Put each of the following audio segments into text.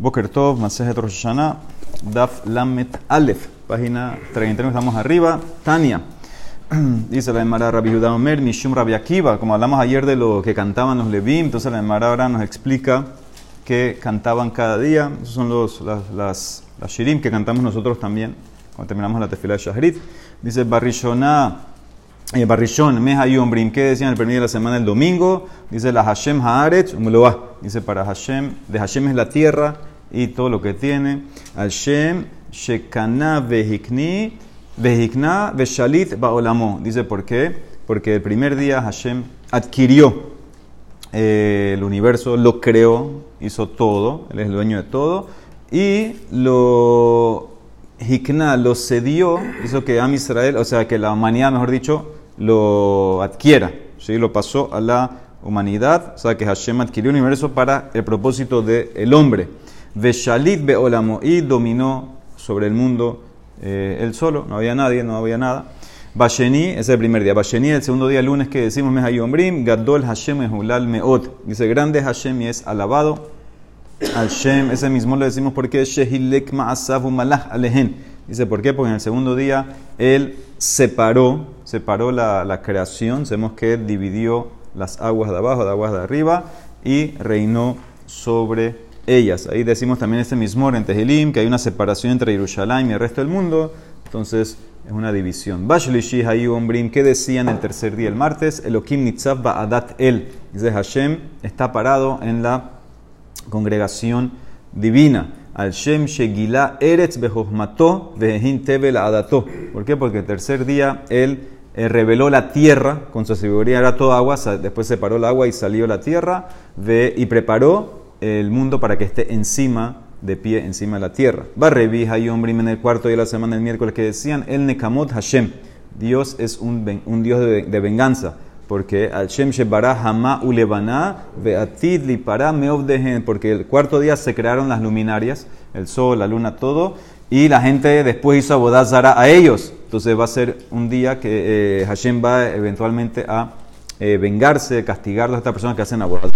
Boker Tov, Masejet Rosh Hashanah, Daf Lamet Aleph, página 39, estamos arriba. Tania, dice la Emara Rabbi Yudah Omer, Mishum Rabbi Akiva, como hablamos ayer de lo que cantaban los Levim, entonces la Emara ahora nos explica que cantaban cada día. Esos son los, las, las, shirim que cantamos nosotros también cuando terminamos la tefila de Shahrit. Dice Barishonah eh, Barrishon, Mehayom, Brim, ¿qué decían el primer día de la semana, el domingo? Dice la Hashem Haaretz, Dice para Hashem, de Hashem es la tierra y todo lo que tiene. Hashem, Shekana Vehikni, Vehikna Veshalit Baolamo. Dice por qué? Porque el primer día Hashem adquirió eh, el universo, lo creó, hizo todo, él es el dueño de todo, y lo Hikna lo cedió, hizo que Am Israel, o sea que la humanidad, mejor dicho, lo adquiera, ¿sí? lo pasó a la humanidad, o sea que Hashem adquirió un universo para el propósito del el hombre. Veshalit beolamo y dominó sobre el mundo eh, él solo, no había nadie, no había nada. Basheni, ese es el primer día. Basheni, el segundo día, lunes que decimos Mehayombrim, Gadol Hashem Ehulal Meot. Dice, grande Hashem y es alabado. Al Shem, ese mismo lo decimos porque Shehilek Ma'asavu Malach Alehen. Dice, ¿por qué? Porque en el segundo día él separó, separó la, la creación, sabemos que él dividió las aguas de abajo, de aguas de arriba, y reinó sobre ellas. Ahí decimos también este mismo en Tehilim, que hay una separación entre Jerusalén y el resto del mundo, entonces es una división. Bashlishi Hayumbrim, ¿qué decían el tercer día, el martes? Elohim Nitzav Ba'adat El. Dice Hashem, está parado en la congregación divina. Al Shem Shegila Eretz Bejohmato Vehin Tebel Adato. ¿Por qué? Porque el tercer día él eh, reveló la tierra, con su sabiduría era toda agua, después separó el agua y salió la tierra, y preparó el mundo para que esté encima de pie, encima de la tierra. Barrevi hombre en el cuarto día de la semana, el miércoles, que decían, el Nekamot Hashem. Dios es un, un Dios de, venganza porque al Shem Shebara Hama Ulebana Beatid Lipara Meovdehen, porque el cuarto día se crearon las luminarias, el sol, la luna, todo, y la gente después hizo abodazara a ellos. Entonces va a ser un día que eh, Hashem va eventualmente a eh, vengarse, castigar a estas personas que hacen abodazara.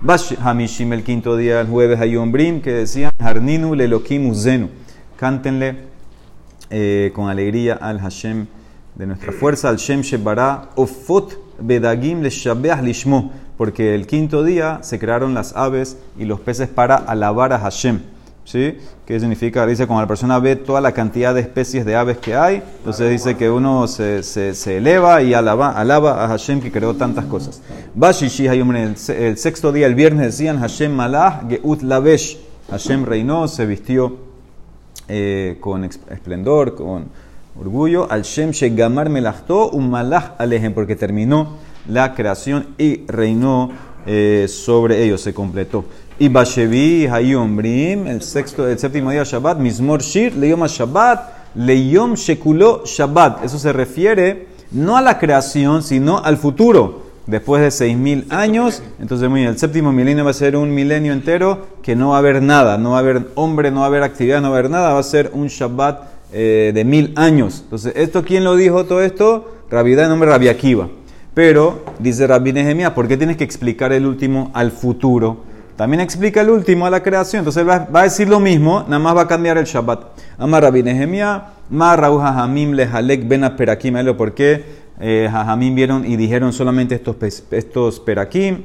Bash Hamishim el quinto día, el jueves, Brim, que decían Harninu Lelokim Uzenu. Cántenle eh, con alegría al Hashem de nuestra fuerza, al Shem Shebara Ofot Bedagim le Shabeah Lishmo, porque el quinto día se crearon las aves y los peces para alabar a Hashem. ¿Sí? ¿Qué significa? Dice, cuando la persona ve toda la cantidad de especies de aves que hay, entonces dice que uno se, se, eleva y alaba, alaba a Hashem que creó tantas cosas. Bashishi, el, sexto día, el viernes, decían Hashem Malah Geut Lavesh. Hashem reinó, se vistió eh, con esplendor, con orgullo, al Shem Shegamar Melachto, un Malach Alejem, porque terminó la creación y reinó eh, sobre ellos, se completó. Y Bashevi Hayom Brim, el, sexto, el séptimo día Shabbat, Mismor Shir, Leyom Shabbat, Leyom Shekulo Shabbat. Eso se refiere no a la creación, sino al futuro. Después de seis mil años, entonces muy el séptimo milenio va a ser un milenio entero que no va a haber nada, no va a haber hombre, no va a haber actividad, no va a haber nada, va a ser un Shabbat eh, de mil años. Entonces, ¿esto quién lo dijo todo esto? Rabida de nombre Rabbi Akiva. Pero, dice Rabbi Nehemiah, ¿por qué tienes que explicar el último al futuro? También explica el último a la creación. Entonces va, a decir lo mismo, nada más va a cambiar el Shabbat. Ama Rabbi Nehemiah, Ma Rauha Hamim Lehalek Ben Perakim. ¿Por qué eh, vieron y dijeron solamente estos, estos Perakim?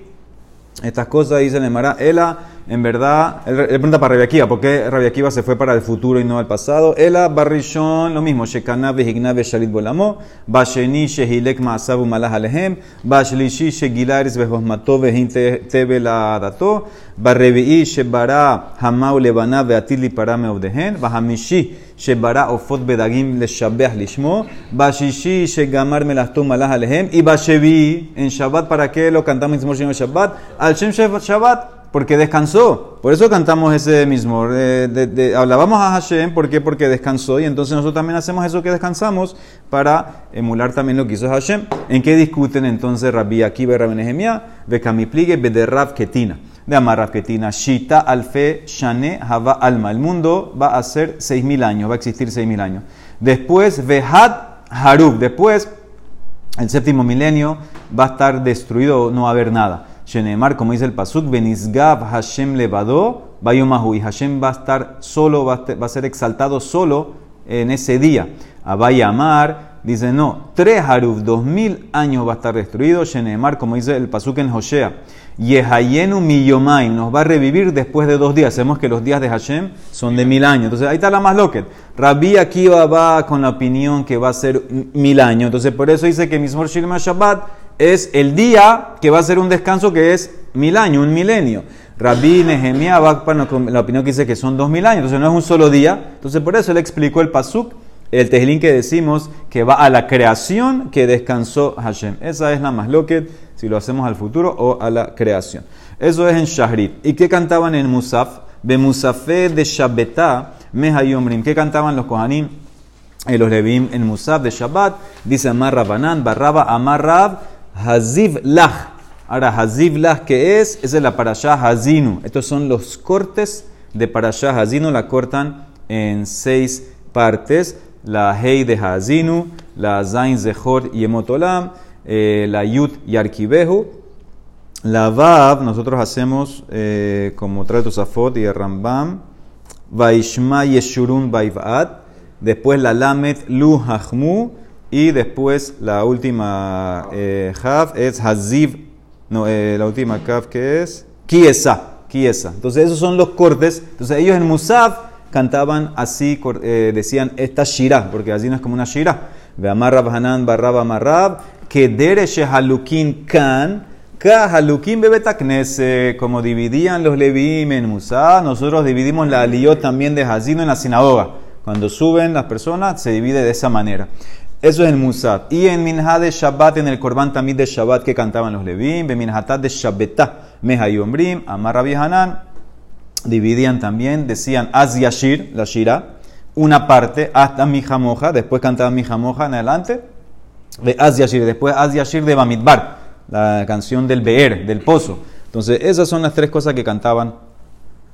Estas cosas dicen en Mara, Ela en verdad, él, pregunta para Rabia ¿por qué Rabia se fue para el futuro y no al pasado? Ela barrishon, lo mismo, Shekana vehigna veshalit bolamo, basheni shehilek ma'asavu malah alehem, bashlishi shegilaris vehosmato vehin tebe la dato, barrevi'i shebara hamau lebana veatili para meovdehen, bahamishi shebara ofot bedagim leshabeah lishmo, bashishi shegamar melachto malah alehem, y bashevi, en Shabbat, ¿para qué lo cantamos en Shabbat? Al Shem Shabbat, porque descansó. Por eso cantamos ese mismo. Eh, hablábamos a Hashem, ¿por qué? Porque descansó y entonces nosotros también hacemos eso que descansamos para emular también lo que hizo Hashem. ¿En qué discuten entonces Rabbi Akiva y Rabbi Nehemiah? Bekamipligue bederrav ketina. De Amar Ketina. Shita alfe shane hava alma. El mundo va a ser 6.000 años, va a existir 6.000 años. Después, vehat harub. Después, el séptimo milenio va a estar destruido, no va a haber nada. Shenemar, como dice el Pasuk, Benisgav Hashem Levado, Bayumahu, y Hashem va a estar solo, va a ser exaltado solo en ese día. Amar dice, no, tres Haruf, dos mil años va a estar destruido. Shenemar, como dice el Pasuk en Hoshea. Yehayenu Miyomain nos va a revivir después de dos días. Sabemos que los días de Hashem son de mil años. Entonces ahí está la más loca. Rabbi Akiva va con la opinión que va a ser mil años. Entonces por eso dice que Mismor Shilma Shabbat es el día que va a ser un descanso que es mil años, un milenio. Rabbi Nehemiah con la opinión que dice que son dos mil años. Entonces no es un solo día. Entonces por eso él explicó el Pasuk el tejilín que decimos que va a la creación que descansó Hashem. Esa es la más loquet, si lo hacemos al futuro o a la creación. Eso es en Shahrit. ¿Y qué cantaban en Musaf? De Musafé de Shabbetá, Mehayomrim. ¿Qué cantaban los Kohanim? Y los Levim en Musaf de Shabbat. Dice Amar Rabanan, Barraba Amar Rab, Haziv Lach. Ahora, Haziv Lach, ¿qué es? Esa es la Parashah Hazinu. Estos son los cortes de Parashah Hazinu. La cortan en seis partes la Hei de Hazinu, la Zain Zehor y Emotolam, eh, la Yud y Arkibehu. La Vav, nosotros hacemos eh, como trae Tosafot y Rambam, Vaishma Yeshurun Vaivat, después la Lamet Lu Hachmu, y después la última eh, es Haziv, no, eh, la última Kaf que es Kiesa, Kiesa. Entonces esos son los cortes. Entonces ellos en Musaf cantaban así, eh, decían esta shira, porque así no es como una shira. Ve amarrab hanan barrab amarrab, que dere shehalukin kan, ka halukin bebetaknese, como dividían los levim en Musa, nosotros dividimos la aliyot también de Hazino en la sinagoga. Cuando suben las personas, se divide de esa manera. Eso es en Musad. Y en Minha de Shabbat, en el Korban también de Shabbat que cantaban los Levim, en Minhatat de Shabbetah, Meha y Ombrim, Amar Hanan, dividían también, decían Az Yashir, la Shira, una parte hasta mi jamoja, después cantaban mi jamoja en adelante, de Az Yashir, después Az Yashir de Bamidbar, la canción del Beer, del pozo. Entonces, esas son las tres cosas que cantaban.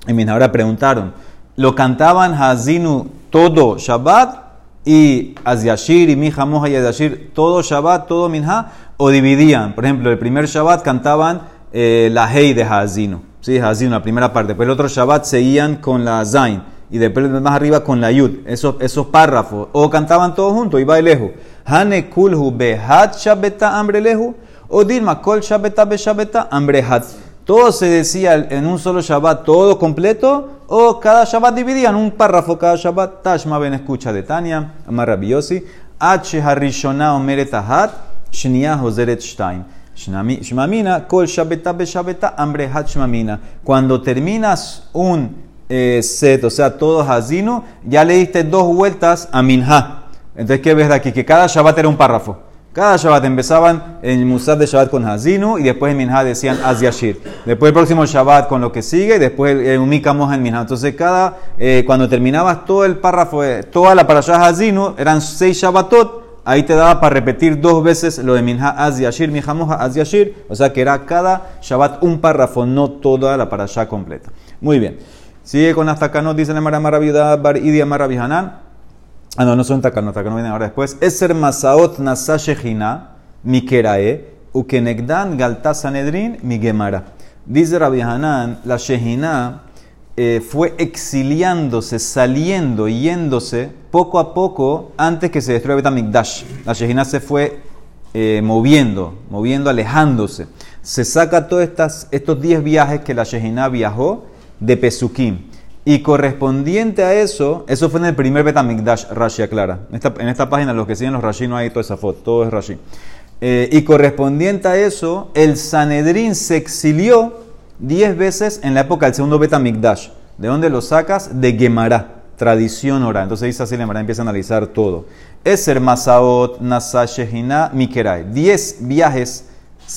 Y ahora preguntaron, ¿lo cantaban Hazinu todo Shabbat y Az Yashir y mi jamoja y Az Yashir todo Shabbat, todo Minha? ¿O dividían? Por ejemplo, el primer Shabbat cantaban eh, la Hei de Hazinu Sí, así una primera parte. Después el otro Shabbat seguían con la Zain. Y después más arriba con la Yud. Esos, esos párrafos. O cantaban todos juntos. Y lejos. Hane kulhu behat shabbeta ambre lehu. O dilma kol shabbeta be shabbeta ambre hat. Todo se decía en un solo Shabbat, todo completo. O cada Shabbat dividían un párrafo cada Shabbat. Tashma ben escucha de Tania. Amarabiyosi. H harishona omeretahat. Shnia hoseret stein. Shmamina, kol shabeta be shabeta, hambre hat shmamina. Cuando terminas un eh, set, o sea, todo hazino, ya le diste dos vueltas a minha. Entonces, ¿qué ves de aquí? Que cada Shabbat era un párrafo. Cada Shabbat empezaban en el de Shabbat con Hazinu y después en Minha decían Az Yashir. Después el próximo Shabbat con lo que sigue y después el Umika en Minha. Entonces, cada, eh, cuando terminabas todo el párrafo, eh, toda la parashah Hazinu, eran seis Shabbatot ahí te daba para repetir dos veces lo de Minha Az Yashir, Minha Moja Az Yashir, o sea que era cada Shabbat un párrafo, no toda la parasha completa. Muy bien. Sigue con las takanot, dice la Mara Maravida Bar Idia Maravihanan. Ah, no, no son takanot, takanot vienen ahora después. Eser Masaot Nasa Shechina, Mikerae, Ukenegdan Galta Sanedrin, Migemara. Dice Rabbi Hanan, la Shechina eh, fue exiliándose, saliendo, yéndose poco a poco antes que se destruyera Betamikdash. La Shejina se fue eh, moviendo, moviendo, alejándose. Se saca todos estos 10 viajes que la Shejina viajó de Pesukim. Y correspondiente a eso, eso fue en el primer Betamikdash, Rashi aclara. En esta, en esta página, los que siguen los Rashi, no hay toda esa foto, todo es Rashi. Eh, y correspondiente a eso, el Sanedrín se exilió diez veces en la época del segundo Betamikdash. ¿De dónde lo sacas? De Gemara, tradición oral. Entonces dice así, Gemara empieza a analizar todo. Eser Masaot, Nasa Shehina, Mikerai. Diez viajes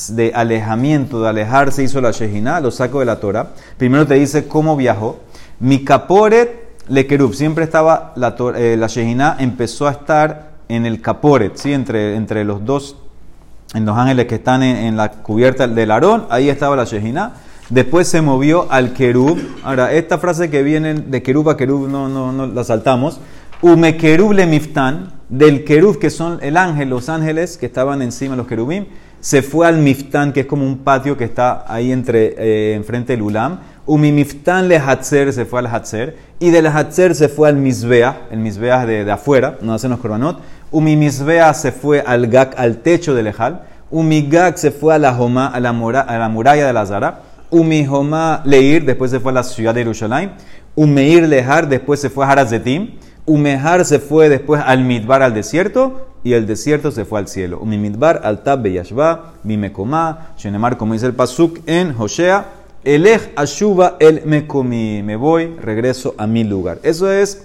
de alejamiento, de alejarse hizo la Shehina, lo saco de la Torah. Primero te dice cómo viajó. Mikaporet Lekerub, siempre estaba la, eh, la empezó a estar en el Kaporet, ¿sí? entre, entre los dos, en los ángeles que están en, la cubierta del Aarón, ahí estaba la Shehina. Después se movió al Kerub. Ahora, esta frase que viene de Kerub a Kerub no, no, no la saltamos. Ume Kerub le Miftan, del Kerub que son el ángel, los ángeles que estaban encima los Kerubim, se fue al Miftán, que es como un patio que está ahí entre, eh, enfrente del Ulam. Umimiftan le Hatzer se fue al Hatzer. Y del Hatzer se fue al Misbea, el Misbea de, de afuera, no hacen los korbanot. Umimisbea se fue al Gak, al techo del Ejal. Umigak se fue a la, Joma, a la, a la muralla de la Zara. Umihoma Leir, después se fue a la ciudad de Jerusalén. Umeir Lehar, después se fue a Harazetim. Umehar se fue después al Midbar, al desierto, y el desierto se fue al cielo. Umimidbar al Tab Beyashba, Bimekoma, Shenemar, como dice el Pasuk en Hoshea, Elech Ashuba el Mekomi, me voy, regreso a mi lugar. Eso es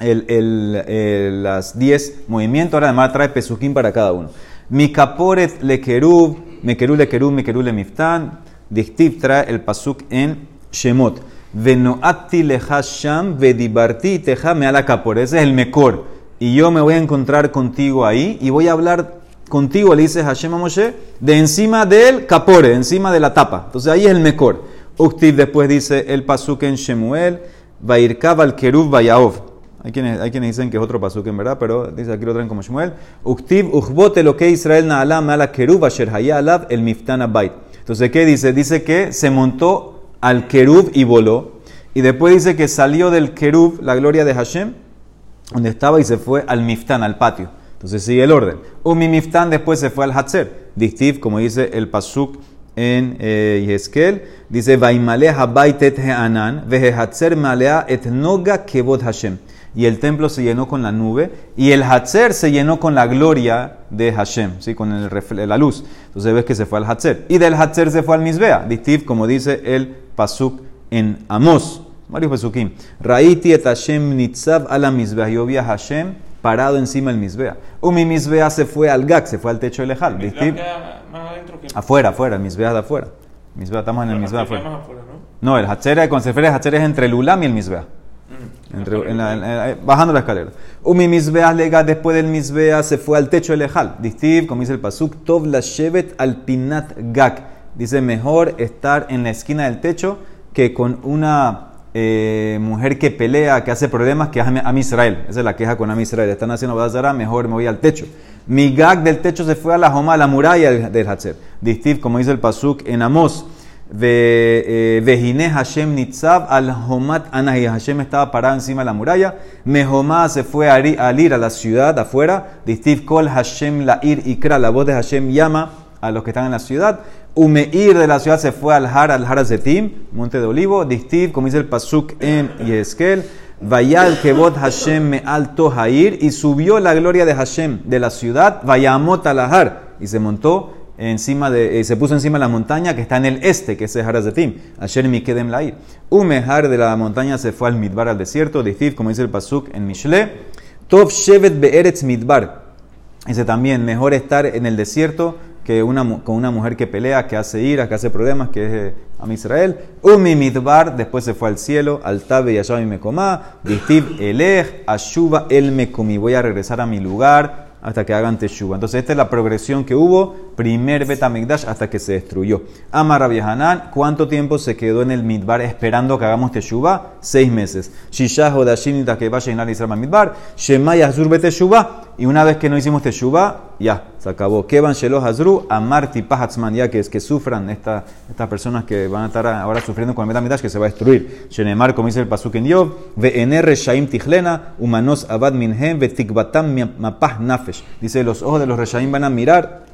el, el, las 10 movimientos. Ahora además trae Pesukim para cada uno. Mi caporet le kerub, me kerub le kerub, me kerub le miftan. Dichtiv trae el Pasuk en Shemot. Venoati lehasham vedibarti teja me ala capor. Ese es el mejor. Y yo me voy a encontrar contigo ahí y voy a hablar contigo, le dice Hashem a Moshe, de encima del capore, encima de la tapa. Entonces ahí es el mejor. Uktiv después dice el pasuk en Shemuel, Vairkav al kerub vayaov. Hay quienes, hay quienes dicen que es otro pasuk en verdad, pero dice aquí lo traen como Shemuel. Uktiv uchbote lo que Israel na'alam ala kerub asher hayalav el miftana bait. Entonces, ¿qué dice? Dice que se montó al Kerub y voló. Y después dice que salió del Kerub, la gloria de Hashem, donde estaba y se fue al Miftán, al patio. Entonces sigue el orden. Umi Miftán después se fue al Hatzer. Dictiv, como dice el Pasuk en eh, Yeskel, dice, Vaimaleha baitet he'anan, vehe Hatzer malea et noga kevod Hashem. Y el templo se llenó con la nube, y el Hatzer se llenó con la gloria de Hashem, ¿sí? con el, la luz. Entonces ves que se fue al Hatzer. Y del Hatzer se fue al Misbea. Dictiv, como dice el Pasuk en Amos. Varios Pesukim. Raiti et Hashem nitzav ala Misbea. Yo vi a Hashem parado encima del Misbea. Umi Misbea se fue al Gak, se fue al techo del Ejal. Afuera, afuera, el Misbea de afuera. Misbea, estamos en el Misbea afuera. ¿no? el cuando se refiere Hatzer es entre el Ulam y el Misbea. Mm. Entre, en la, bajando la escalera. Umi Misbea lega, después del Misbea se fue al techo del Ejal. Distiv, como dice el Pasuk, Tov la Shevet al Pinat Gak. Dice, mejor estar en la esquina del techo que con una eh, mujer que pelea, que hace problemas, que a Israel. Esa es la queja con Am Israel. Están haciendo Bazara, mejor me voy al techo. Mi gag del techo se fue a la Joma, a la muralla del Hatzer. Distiv, como dice el Pasuk en Amos. Eh, Vejine Hashem Nitzav al Homat Anahi. Hashem estaba parado encima de la muralla. Mehomá se fue al ir a la ciudad afuera. Distiv Kol Hashem la ir Ikra. La voz de Hashem llama a los que están en la ciudad. Umeir de la ciudad se fue al Har, al Har Zetim, monte de olivo. Distiv, como dice el Pasuk en Yeskel. Vayal Kebot Hashem me alto Hair. Y subió la gloria de Hashem de la ciudad. Vayamot al Har. Y se montó encima de, eh, se puso encima de la montaña que está en el este, que es el Harazetim. Asher Mikedem Lair. Umehar de la montaña se fue al Midbar, al desierto. Distiv, como dice el Pasuk en Mishle. Tov Shevet Be'eretz Midbar. Dice también, mejor estar en el desierto que una, con una mujer que pelea, que hace ira, que hace problemas, que es eh, a Israel. Umi Midbar, después se fue al cielo, al Tabe y allá me comá. Distiv Elej, Ashuba el Mekomi. Voy a regresar a mi lugar hasta que hagan Teshuva. Entonces, esta es la progresión que hubo, primer Betamigdash hasta que se destruyó. Amar Hanan, ¿cuánto tiempo se quedó en el Midbar esperando que hagamos Teshuva? Seis meses. Shishah Hodashim que vaya a Israel Midbar, Shemaya Hazur Teshuva. Y una vez que no hicimos Teshuva, ya, se acabó. Kevan Sheloh Hazru, Amarti Pahatzman, ya que es que sufran estas personas que van a estar ahora sufriendo con el Betamigdash que se va a destruir. Shenemar, como dice el Pasuk en Yov, Ve'ener Shaim Tichlena, Humanos Abad Minhem, Vetikbatam Mapah Nafesh. Dice, los ojos de los Reshaim van a mirar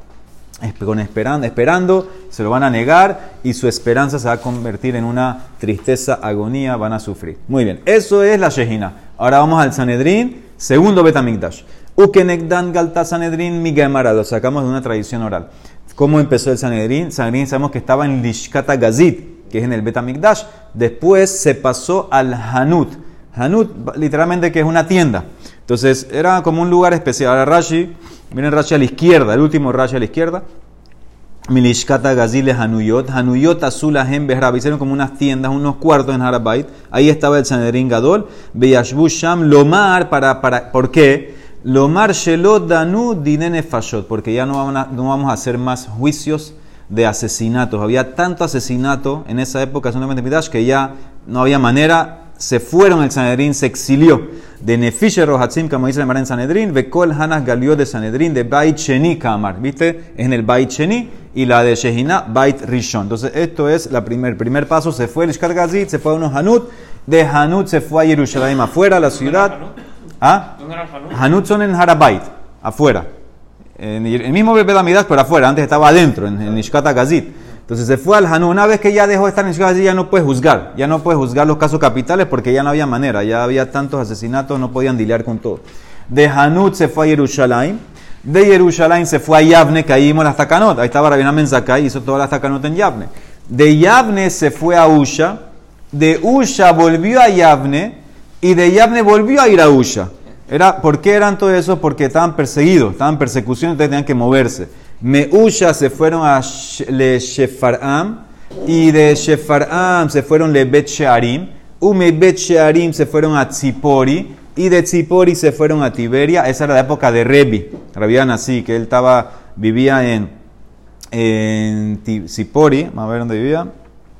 con esperando, esperando, se lo van a negar y su esperanza se va a convertir en una tristeza, agonía, van a sufrir. Muy bien, eso es la Shejina. Ahora vamos al Sanedrín, segundo Betamigdash. Ukenekdan Galta Sanedrín Migemara, lo sacamos de una tradición oral. ¿Cómo empezó el Sanedrín? Sanedrín sabemos que estaba en Lishkata Gazit, que es en el Betamigdash. Después se pasó al Hanut. Hanut, literalmente, que es una tienda. Entonces, era como un lugar especial. Ahora Rashi Miren Rashi a la izquierda, el último Rashi a la izquierda. Milishkata Gazile Hanuyot, Hanuyot Azula Behrabi, hicieron como unas tiendas, unos cuartos en Harabait. Ahí estaba el Sanedrín Gadol, Beyashbu Sham, Lomar, para, para, ¿por qué? Lomar Shelot Danu Dinene Fashot, porque ya no vamos, a, hacer más juicios de asesinatos. Había tanto asesinato en esa época, que ya no había manera se fueron el Sanedrín, se exilió. De Nefishe Rohatzim, como dice el Mar en Sanedrín, Vekol Hanas Galió de Sanedrín, de Bait Sheni Kamar. ¿Viste? En el Bait y la de Shehina, Bait Rishon. Entonces, esto es la primer, el primer paso. Se fue el Ishkar Gazit, se fue a unos Hanut. De Hanut se fue a Jerusalén, afuera, la ciudad. ¿Ah? ¿Dónde era el Hanut? Hanut son en Harabait, afuera. En el mismo Bebe Amidas, pero afuera. Antes estaba adentro, en, en Ishkata Gazit. Entonces se fue al Hanut. Una vez que ya dejó de estar en Ishkata Gazit, ya no puede juzgar. Ya no puede juzgar los casos capitales porque ya no había manera. Ya había tantos asesinatos, no podían dilear con todo. De Hanut se fue a Jerusalén. De Jerusalén se fue a Yavne, que ahí vimos las. Ahí estaba Rabina Menzakai, hizo todas las Takanot en Yavne. De Yavne se fue a Usha. De Usha volvió a Yavne. Y de Yavne volvió a ir a Usha. Era, ¿Por qué eran todo eso? Porque estaban perseguidos, estaban en persecución, entonces tenían que moverse. Meusha se fueron a Le Shefaram y de Shefaram se fueron Le Bet Shearim. Ume Bet Shearim se fueron a Tzipori y de Tzipori se fueron a Tiberia. Esa era la época de Rebi, Rabián así, que él estaba, vivía en, en Tzipori, vamos a ver dónde vivía.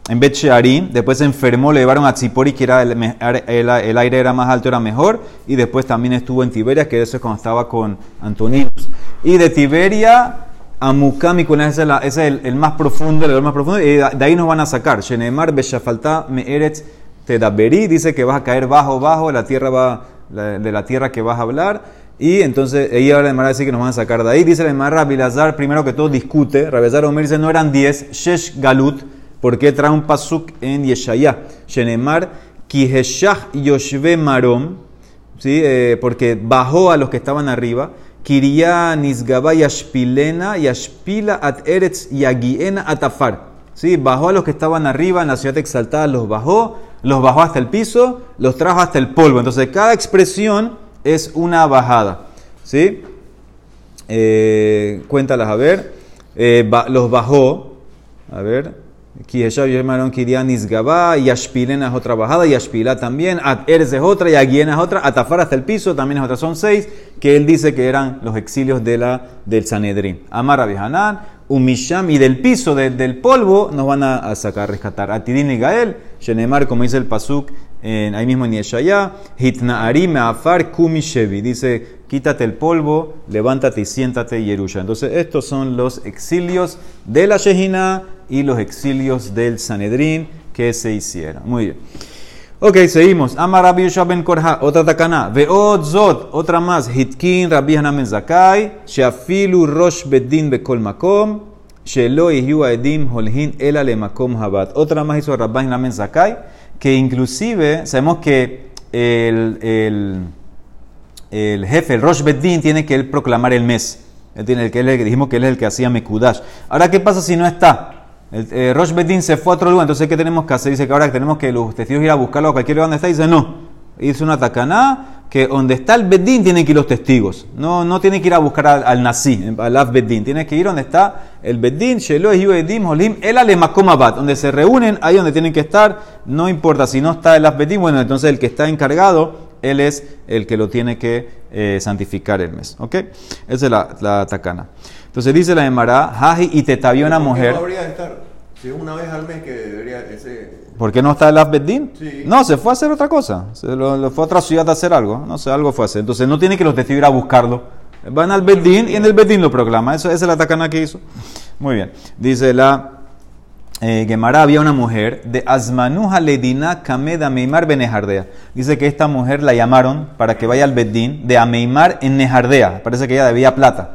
En Bet Shearim, después se enfermó, le llevaron a Tzipori, que era el, el- el aire era más alto, era mejor, y después también estuvo en Tiberia, que eso es cuando estaba con Antoninus. Y de Tiberia a Mukami, ese es, la- ese es el, el más profundo, el más profundo, y de ahí nos van a sacar. Shenemar Beshafalta Meeretz Tedaberi, dice que vas a caer bajo, bajo, la tierra va, la- de la tierra que vas a hablar. Y entonces ella ahora de dice que nos van a sacar de ahí. Dice la Emara Rabilazar, primero que todo discute. Rabilazar Omer dice no eran 10, Shesh Galut, porque trae un pasuk en Yeshaya. Shenemar Kiheshach Yoshve Marom, ¿sí? Eh, porque bajó a los que estaban arriba. Kiria Nisgaba Yashpilena Yashpila at Eretz Yagiena Atafar. ¿Sí? Bajó a los que estaban arriba en la ciudad exaltada, los bajó, los bajó hasta el piso, los trajo hasta el polvo. Entonces cada expresión es una bajada. ¿Sí? Eh, cuéntalas a ver. Eh, los bajó. A ver. Yashpilena es otra bajada, Yashpila también, Eres es otra, Yagiena es otra, Atafar hasta el piso también es otra, son seis que él dice que eran los exilios de la, del Sanedrín. Amar a Bihanan, Umisham y del piso, de- del polvo, nos van a, a sacar, rescatar. Atidin y Gael, Shenemar, como dice el Pasuk, en, ahí mismo en Yeshaya, Hitnaari Meafar Kumishevi, dice, quítate el polvo, levántate y siéntate Yerusha. Entonces, estos son los exilios de la Shejina y los exilios del Sanedrín que se hicieron. Muy bien. Ok, seguimos. Amar Rabbi ben Korha, otra takana. Veot zot, otra más. Hitkin Rabbi Hanan Zakai, Shafilu Rosh Bedin Bekol Makom, Shelo Yihyu Edim Holhin Ela Le Makom Habat. Otra más hizo Rabbi Hanan Zakai, que inclusive sabemos que el, el, el jefe, el Rosh Bedin, tiene que él proclamar el mes. Él tiene el que dijimos que él es el que hacía Mekudash. Ahora, ¿qué pasa si no está? El, eh, Rosh Bedin se fue a otro lugar, entonces ¿qué tenemos que hacer? Dice que ahora tenemos que los testigos ir a buscarlo a cualquier lugar donde está. Dice, no. Hizo una tacaná que donde está el Bedín tienen que ir los testigos. No, no tienen que ir a buscar al, al Nasi, al Av Bedín. Tienen que ir donde está el Bedín, Shelo, Edim, Holim, el Alemakomabat. Donde se reúnen, ahí donde tienen que estar. No importa si no está el Av Bedín, bueno, entonces el que está encargado, él es el que lo tiene que eh, santificar el mes. ¿Ok? Esa es la, la tacana. Entonces dice la Emara, Jaji y te tabió una ¿Por qué mujer. No habría de estar. Si es una vez al mes que debería ese. ¿Por qué no está el Abedín? Sí. No, se fue a hacer otra cosa. Se lo, lo fue a otra ciudad a hacer algo. No sé, algo fue a hacer. Entonces no tiene que los testigos ir a buscarlo. Van al Bedín y en el Bedín lo proclama. Eso, esa es la tacana que hizo. Muy bien. Dice la eh, Gemara, había una mujer de Asmanuja Ledina Kameda Meimar Benejardea. Dice que esta mujer la llamaron para que vaya al Bedín de Ameimar en Nejardea. Parece que ella debía plata.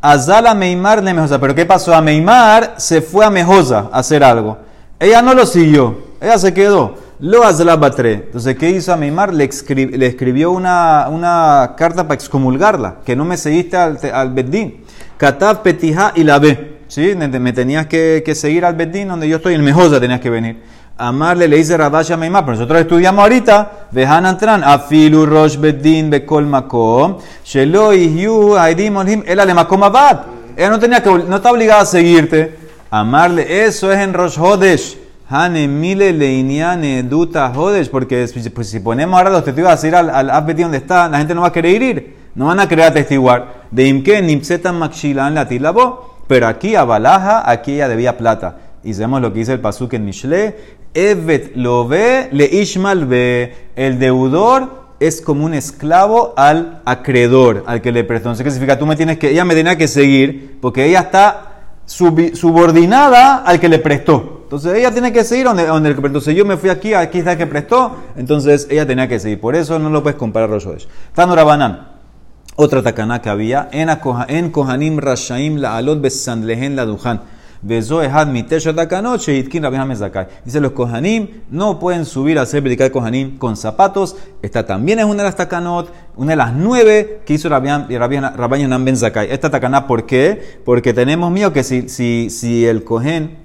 Azala Meimar de Mejosa. Pero ¿qué pasó? A Meimar se fue a Mejosa a hacer algo. Ella no lo siguió. Ella se quedó. Lo Azla Batre. Entonces, ¿qué hizo a Meimar? Le, le escribió una, una carta para excomulgarla. Que no me seguiste al, al Bedín. Katab Petija y la ve. ¿Sí? Me tenías que, que seguir al Bedín donde yo estoy. En Mejosa tenías que venir. Amarle le dice Rabash a Meimar, pero nosotros estudiamos ahorita, Vejan Antran, Afilu Rosh Bedin Bekol Makom, Shelo Ihyu Haidim Onhim, Ela le Makom Abad. Ella no tenía que, no está obligada a seguirte. Amarle, eso es en Rosh Hodesh. Hane Mile Leiniane Duta Hodesh, porque pues, si ponemos ahora los testigos a decir al, al Abedín donde está, la gente no va a querer ir, no van a querer atestiguar. De Imke Nimsetan Makshilan Latilabo, pero aquí a Balaja, aquí ella debía plata. Y sabemos lo que dice el Pasuk en Mishle. Evet lo ve, le ishmal ve. El deudor es como un esclavo al acreedor, al que le prestó. Entonces, ¿qué significa? Tú me tienes que, ella me tenía que seguir, porque ella está subi- subordinada al que le prestó. Entonces ella tiene que seguir donde, donde el que prestó. Si yo me fui aquí, aquí está el que prestó, entonces ella tenía que seguir. Por eso no lo puedes comparar Rosh Hodesh. Tanura Banan. Otra takaná que había en, en Kohanim Rashaim la alot besandlehen la dujan. Dice los Kohanim no pueden subir a hacer predicar Kohanim con zapatos. Esta también es una de las takanot, una de las nueve que hizo Hanan Ben Zakai. Esta takaná, ¿por qué? Porque tenemos miedo que si, si, si el Kohen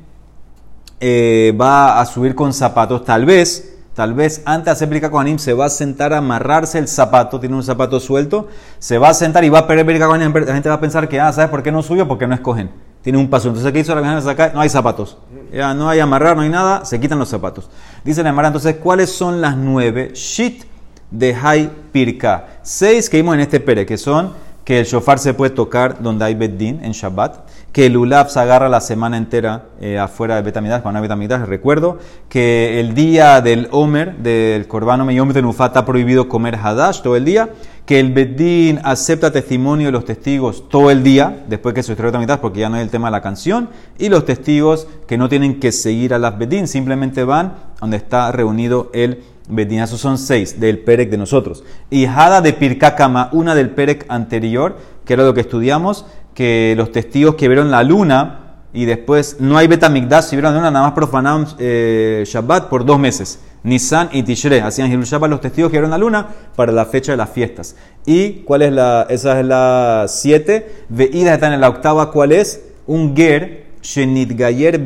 eh, va a subir con zapatos, tal vez, tal vez antes de hacer Birka Kohanim se va a sentar a amarrarse el zapato, tiene un zapato suelto, se va a sentar y va a perder Birka Kohanim, la gente va a pensar que, ah, ¿sabes por qué no subió? Porque no es Kohen, tiene un paso. Entonces, ¿qué hizo la Virgen acá? No hay zapatos, ya no hay amarrar, no hay nada, se quitan los zapatos. Dice la Emara, entonces, ¿cuáles son las nueve? Shit de Hai Pirka. Seis que vimos en este pere, que son que el shofar se puede tocar donde hay Beddin en Shabbat, que el Ulaf se agarra la semana entera eh, afuera de Betamidash, cuando hay Betamidash, recuerdo, que el día del Omer, del Corbano Meyom Tenufá, está prohibido comer Hadash todo el día, que el Beddin acepta testimonio de los testigos todo el día, después que se estrenó Betamidash, porque ya no es el tema de la canción, y los testigos que no tienen que seguir a las Beddin, simplemente van donde está reunido el Beddin. Esos son seis del Perec de nosotros. Y Hada de Pirkakama, una del Perec anterior, que era lo que estudiamos, que los testigos que vieron la luna y después no hay Betamigdash, si vieron la luna, nada más profanaron eh, Shabbat por dos meses. Nisan y Tishre hacían Hilul Shabbat los testigos que vieron la luna para la fecha de las fiestas. ¿Y cuál es la? Esa es la siete. Veida está en la octava, ¿cuál es? Un ger, Shenit Gayer.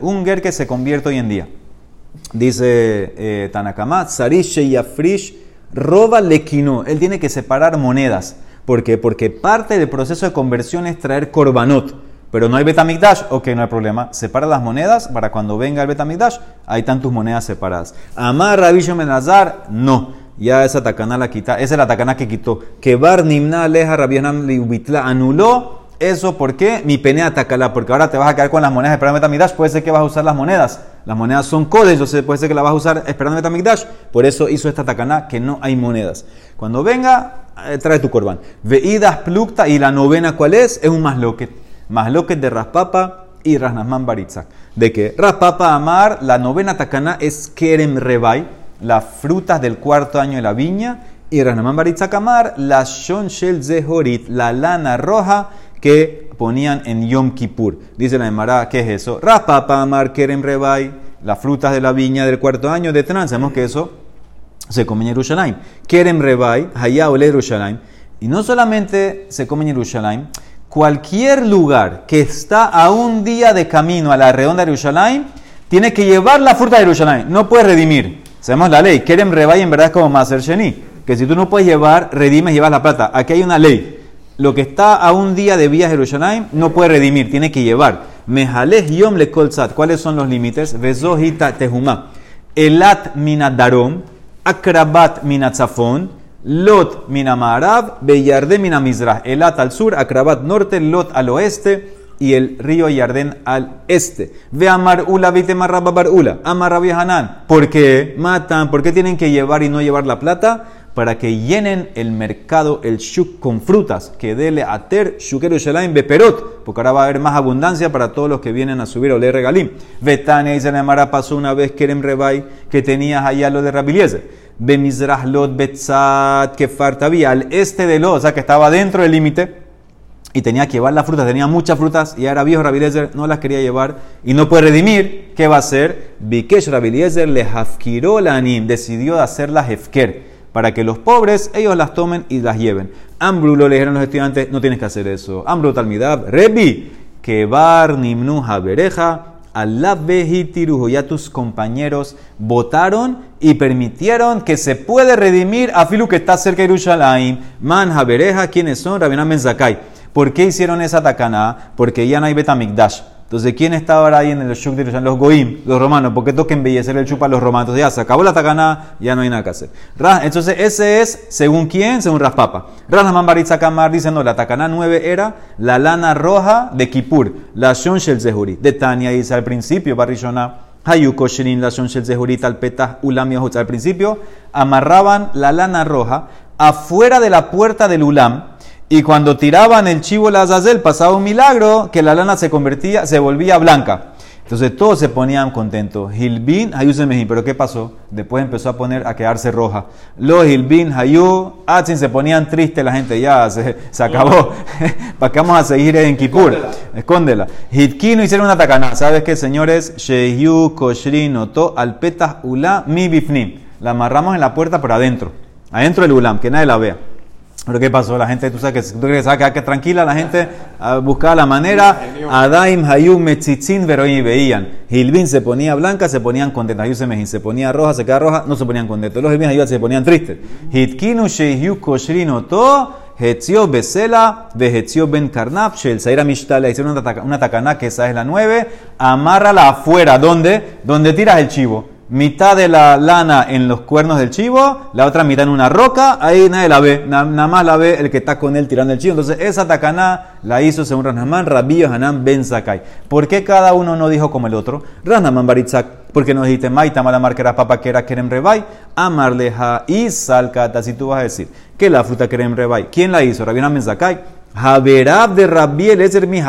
Un ger que se convierte hoy en día. Dice eh, Tanakama, Sarish Yafrish roba lequino. Él tiene que separar monedas. ¿Por qué? Porque parte del proceso de conversión es traer korbanot. Pero no hay Betamigdash, ok, no hay problema. Separa las monedas para cuando venga el Betamigdash, hay tantas monedas separadas. Amar Rabillo Menazar, no. Ya esa tacana la quita, esa es la tacana que quitó. Que Bar Nimna Aleja Rabianam Liubitla anuló eso, ¿por qué? Mi penea atacala, porque ahora te vas a quedar con las monedas esperando Betamigdash, puede ser que vas a usar las monedas. Las monedas son codes, entonces puede ser que las vas a usar esperando Betamigdash. Por eso hizo esta tacana que no hay monedas. Cuando venga, eh, trae tu corbán. Veidas plukta y la novena, ¿cuál es? Es un masloquet. Masloquet de Raspapa y Rasnasman Baritzak. De que Raspapa Amar, la novena tacana es Kerem Rebai, las frutas del cuarto año de la viña. Y Rasnasman Baritzak Amar, la Shon Shel Zehorit, la lana roja que ponían en Yom Kippur. Dice la Emara, ¿qué es eso? Raspapa Amar Kerem Rebai, las frutas de la viña del cuarto año de Tran. Sabemos que eso se come en Jerusalén. Kerem Rebai, Hayá Ole Jerusalén. Y no solamente se come en Jerusalén, cualquier lugar que está a un día de camino a la redonda de Jerusalén, tiene que llevar la fruta de Jerusalén. No puede redimir. Sabemos la ley. Kerem Rebai en verdad es como Maser Sheni. Que si tú no puedes llevar, redimes, llevas la plata. Aquí hay una ley. Lo que está a un día de vía Jerusalén no puede redimir, tiene que llevar. Mejalej yom le. ¿Cuáles son los límites? Vezohita tehumá. Elat minadarom, akrabat minatzafón, lot minamarav, beyardé minamizrah. Elat al sur, akrabat norte, lot al oeste y el río Yardén al este. Ve a Marula, vite Marraba Barula, a Rabbi Hanan. ¿Por qué matan? ¿Por qué tienen que llevar y no llevar la plata? Para que llenen el mercado, el shuk con frutas, que dele ater shukero shelaim beperot, porque ahora va a haber más abundancia para todos los que vienen a subir o le regalim. Betania y Zenemara pasó una vez Kerem Rebai que tenías allá lo de Rabiliezer. Bemizrah lot betzat que fartabía al este de lo, o sea que estaba dentro del límite y tenía que llevar las frutas, tenía muchas frutas y ahora viejo Rabiliezer no las quería llevar y no puede redimir, ¿qué va a hacer? Bikesh Rabiliezer le hafkiró la anim, decidió hacerlas hefker, para que los pobres ellos las tomen y las lleven. Ambru lo le dijeron los estudiantes, no tienes que hacer eso. Ambru talmidab, Rebi, que bar nimnu habereja, Allah vejitirujo, ya tus compañeros votaron y permitieron que se puede redimir a Filu que está cerca de Yerushalayim. Man habereja, ¿quiénes son? Rabina Menzakai. ¿Por qué hicieron esa takana? Porque ya no hay Betamigdash. Entonces, ¿quién estaba ahí en el Shuk de? Los Goim, los romanos. ¿Por qué tengo que embellecer el chupa a los romanos? Entonces, ya se acabó la takana, ya no hay nada que hacer. Entonces, ese es, según quién? Según Raspapa. Rasnaman Baritza Kamar dice, no, la takana 9 era la lana roja de Kippur, la Shon Zehuri. De Tania dice al principio, Barishona. Hayuko Shirin la Shon Shel Zehuri tal petah ulam. Al principio, amarraban la lana roja afuera de la puerta del ulam Y cuando tiraban el chivo la azazel, pasaba un milagro que la lana se convertía, se volvía blanca. Entonces todos se ponían contentos. Hilbin, Hayu Semehin. Pero ¿qué pasó? Después empezó a poner a quedarse roja. Los Hilbin, Hayu, Atzin se ponían tristes la gente. Ya se, se acabó. ¿Para qué vamos a seguir en Kippur? Escóndela. Hitkino hicieron una tacana. ¿Sabes qué, señores? Sheyu, Koshrin, Oto, Alpetah, Ula, Mi Bifnim. La amarramos en la puerta, pero adentro. Adentro del Ulam, que nadie la vea. Pero ¿qué pasó? La gente, tú sabes que tú crees que, que tranquila, la gente buscaba la manera. Adaim, Hayum, Metzitzin, Veroim veían. Hilbin se ponía blanca, se ponían contentos. Hayum se ponía roja, se quedaba roja, no se ponían contentos. Los Hayum se ponían tristes. Hitkinu, Shehiu, Koshrino, To, Hetzio, Besela, Vehetzio, Ben Karnap, Shel, Saira Mishtala. Hicieron una tacaná, que esa es la nueve. Amárrala afuera. ¿Dónde? Donde tiras el chivo mitad de la lana en los cuernos del chivo, la otra mitad en una roca, ahí nadie la ve, nada más la ve el que está con él tirando el chivo. Entonces, esa tacaná la hizo según Ranamán, Rabío Hanan Ben Zakai. ¿Por qué cada uno no dijo como el otro? Ranamán Baritzak, porque nos dijiste, Maita mala marca era papa que era Kerem Rebai, Amarleja y Salcata, si tú vas a decir que la fruta Kerem Rebai. ¿Quién la hizo? Rabí Ben Zakai. Javerab de Rabiel Ezer mi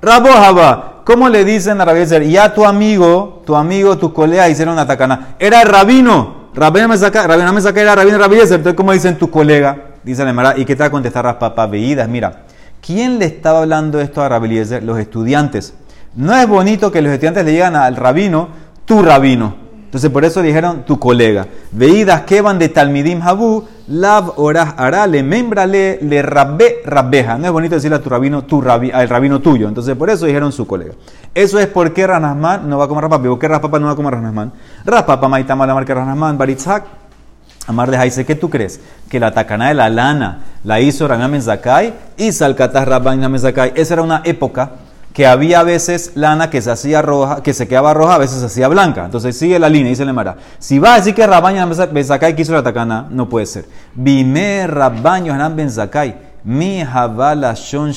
Rabo Jabá. ¿Cómo le dicen a Rabbi Ya tu amigo, tu amigo, tu colega hicieron una tacana. Era el rabino. Rabino me saca, rabino me saca, era rabino Rabbi Entonces, ¿cómo dicen tu colega? Dice la Emara. ¿Y qué te va a contestar las papas veídas? Mira, ¿quién le estaba hablando esto a Rabbi Los estudiantes. No es bonito que los estudiantes le digan al rabino, tu rabino. Entonces por eso dijeron tu colega. Veídas que van de Talmidim Habu, Lab Orah Ara, le membrale, le rabbe rabbeja. No es bonito decirle a tu rabino, tu rabi, al rabino tuyo. Entonces por eso dijeron su colega. Eso es porque Ranasman no va a comer rapapa. ¿Por qué Raspapa no va a comer Ranasman? Raspapa maitama la marca Ranasman, Baritzak. Amar de Jaise, ¿qué tú crees? Que la tacana de la lana la hizo Ramyamen Zakai y Salkatah Rabban Zakai. Esa era una época que había veces lana que se hacía roja, que se quedaba roja, a veces se hacía blanca. Entonces sigue la línea, dice el Mara. Si va a decir que Rabaño Benzakai quiso la tacana, no puede ser. Bime Rabaño Hanan Benzakai. Mi Javala Shon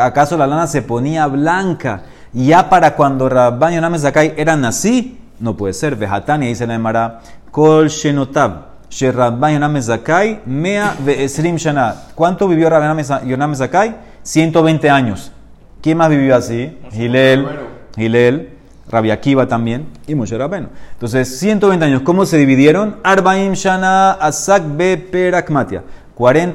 ¿Acaso la lana se ponía blanca ya para cuando Rabaño Hanan Benzakai eran así? No puede ser. Vejatani, dice el Mara. Kol Shenotab. Mea Shana. ¿Cuánto vivió Rabban Yonam Benzakai? 120 años. ¿Quién más vivió así? Gilel, Gilel, Rabbi Akiva también y Moshe Rabbeinu. Entonces, 120 años. ¿Cómo se dividieron? Arbaim Shana Asak Be Perakmatia.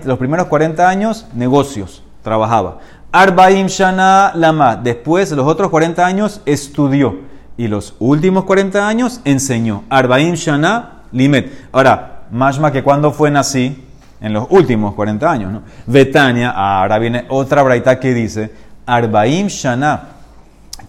los primeros 40 años, negocios, trabajaba. Arbaim Shana Lama. Después, los otros 40 años, estudió. Y los últimos 40 años, enseñó. Arbaim Shana Limet. Ahora, más que cuando fue nací, en los últimos 40 años, ¿no? Betania, ahora viene otra braita que dice Arbaim Shana,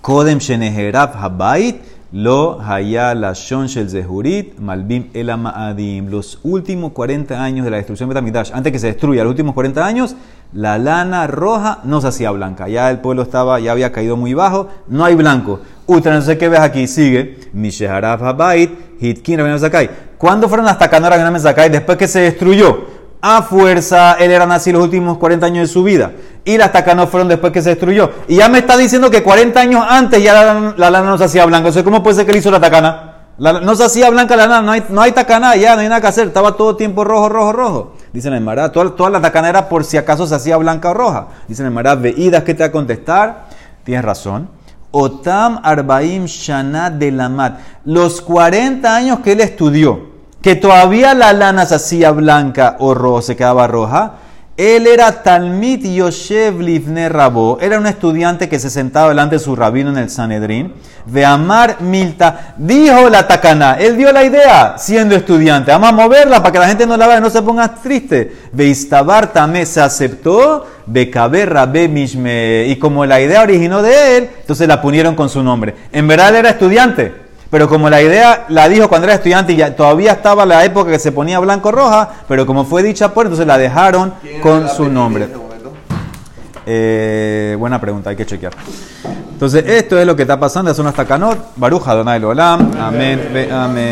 Kodem Sheneherab Habait, Lo Haya Lashon Shel Zehurit, Malbim El Maadim. Los últimos 40 años de la destrucción de Betamidash, antes que se destruya, los últimos 40 años, la lana roja no se hacía blanca. Ya el pueblo estaba, ya había caído muy bajo, no hay blanco. Utra, no sé qué ves aquí, sigue. Misheharab Habait, Hitkin Rabinam Zakai. ¿Cuándo fueron hasta Canora Rabinam Zakai? Después que se destruyó a fuerza, él era nacido los últimos 40 años de su vida. Y las tacanas fueron después que se destruyó. Y ya me está diciendo que 40 años antes ya la, lana no se hacía blanca. O ¿cómo puede ser que él hizo la tacana? no se hacía blanca la lana, no hay, no tacana ya, no hay nada que hacer. Estaba todo tiempo rojo, rojo, rojo. Dicen el Mará, toda, toda la tacana era por si acaso se hacía blanca o roja. Dicen el Mará, veídas que te va a contestar. Tienes razón. Otam Arbaim Shana de Lamat. Los 40 años que él estudió que todavía la lana se hacía blanca o roja, se quedaba roja. Él era Talmid Yoshev Livne Rabo, era un estudiante que se sentaba delante de su rabino en el Sanedrín. De Amar Milta, dijo la Takana, él dio la idea siendo estudiante. Vamos a moverla para que la gente no la vea y no se ponga triste. Istabar Tamé se aceptó, Bekaber Rabbe Mishme. Y como la idea originó de él, entonces la punieron con su nombre. En verdad él era estudiante pero como la idea la dijo cuando era estudiante y ya todavía estaba la época que se ponía blanco-roja, pero como fue dicha por, entonces la dejaron con su nombre. Eh, buena pregunta, hay que chequear. Entonces, esto es lo que está pasando, es una takanot. Baruja Donai Olam. Amén. Amén.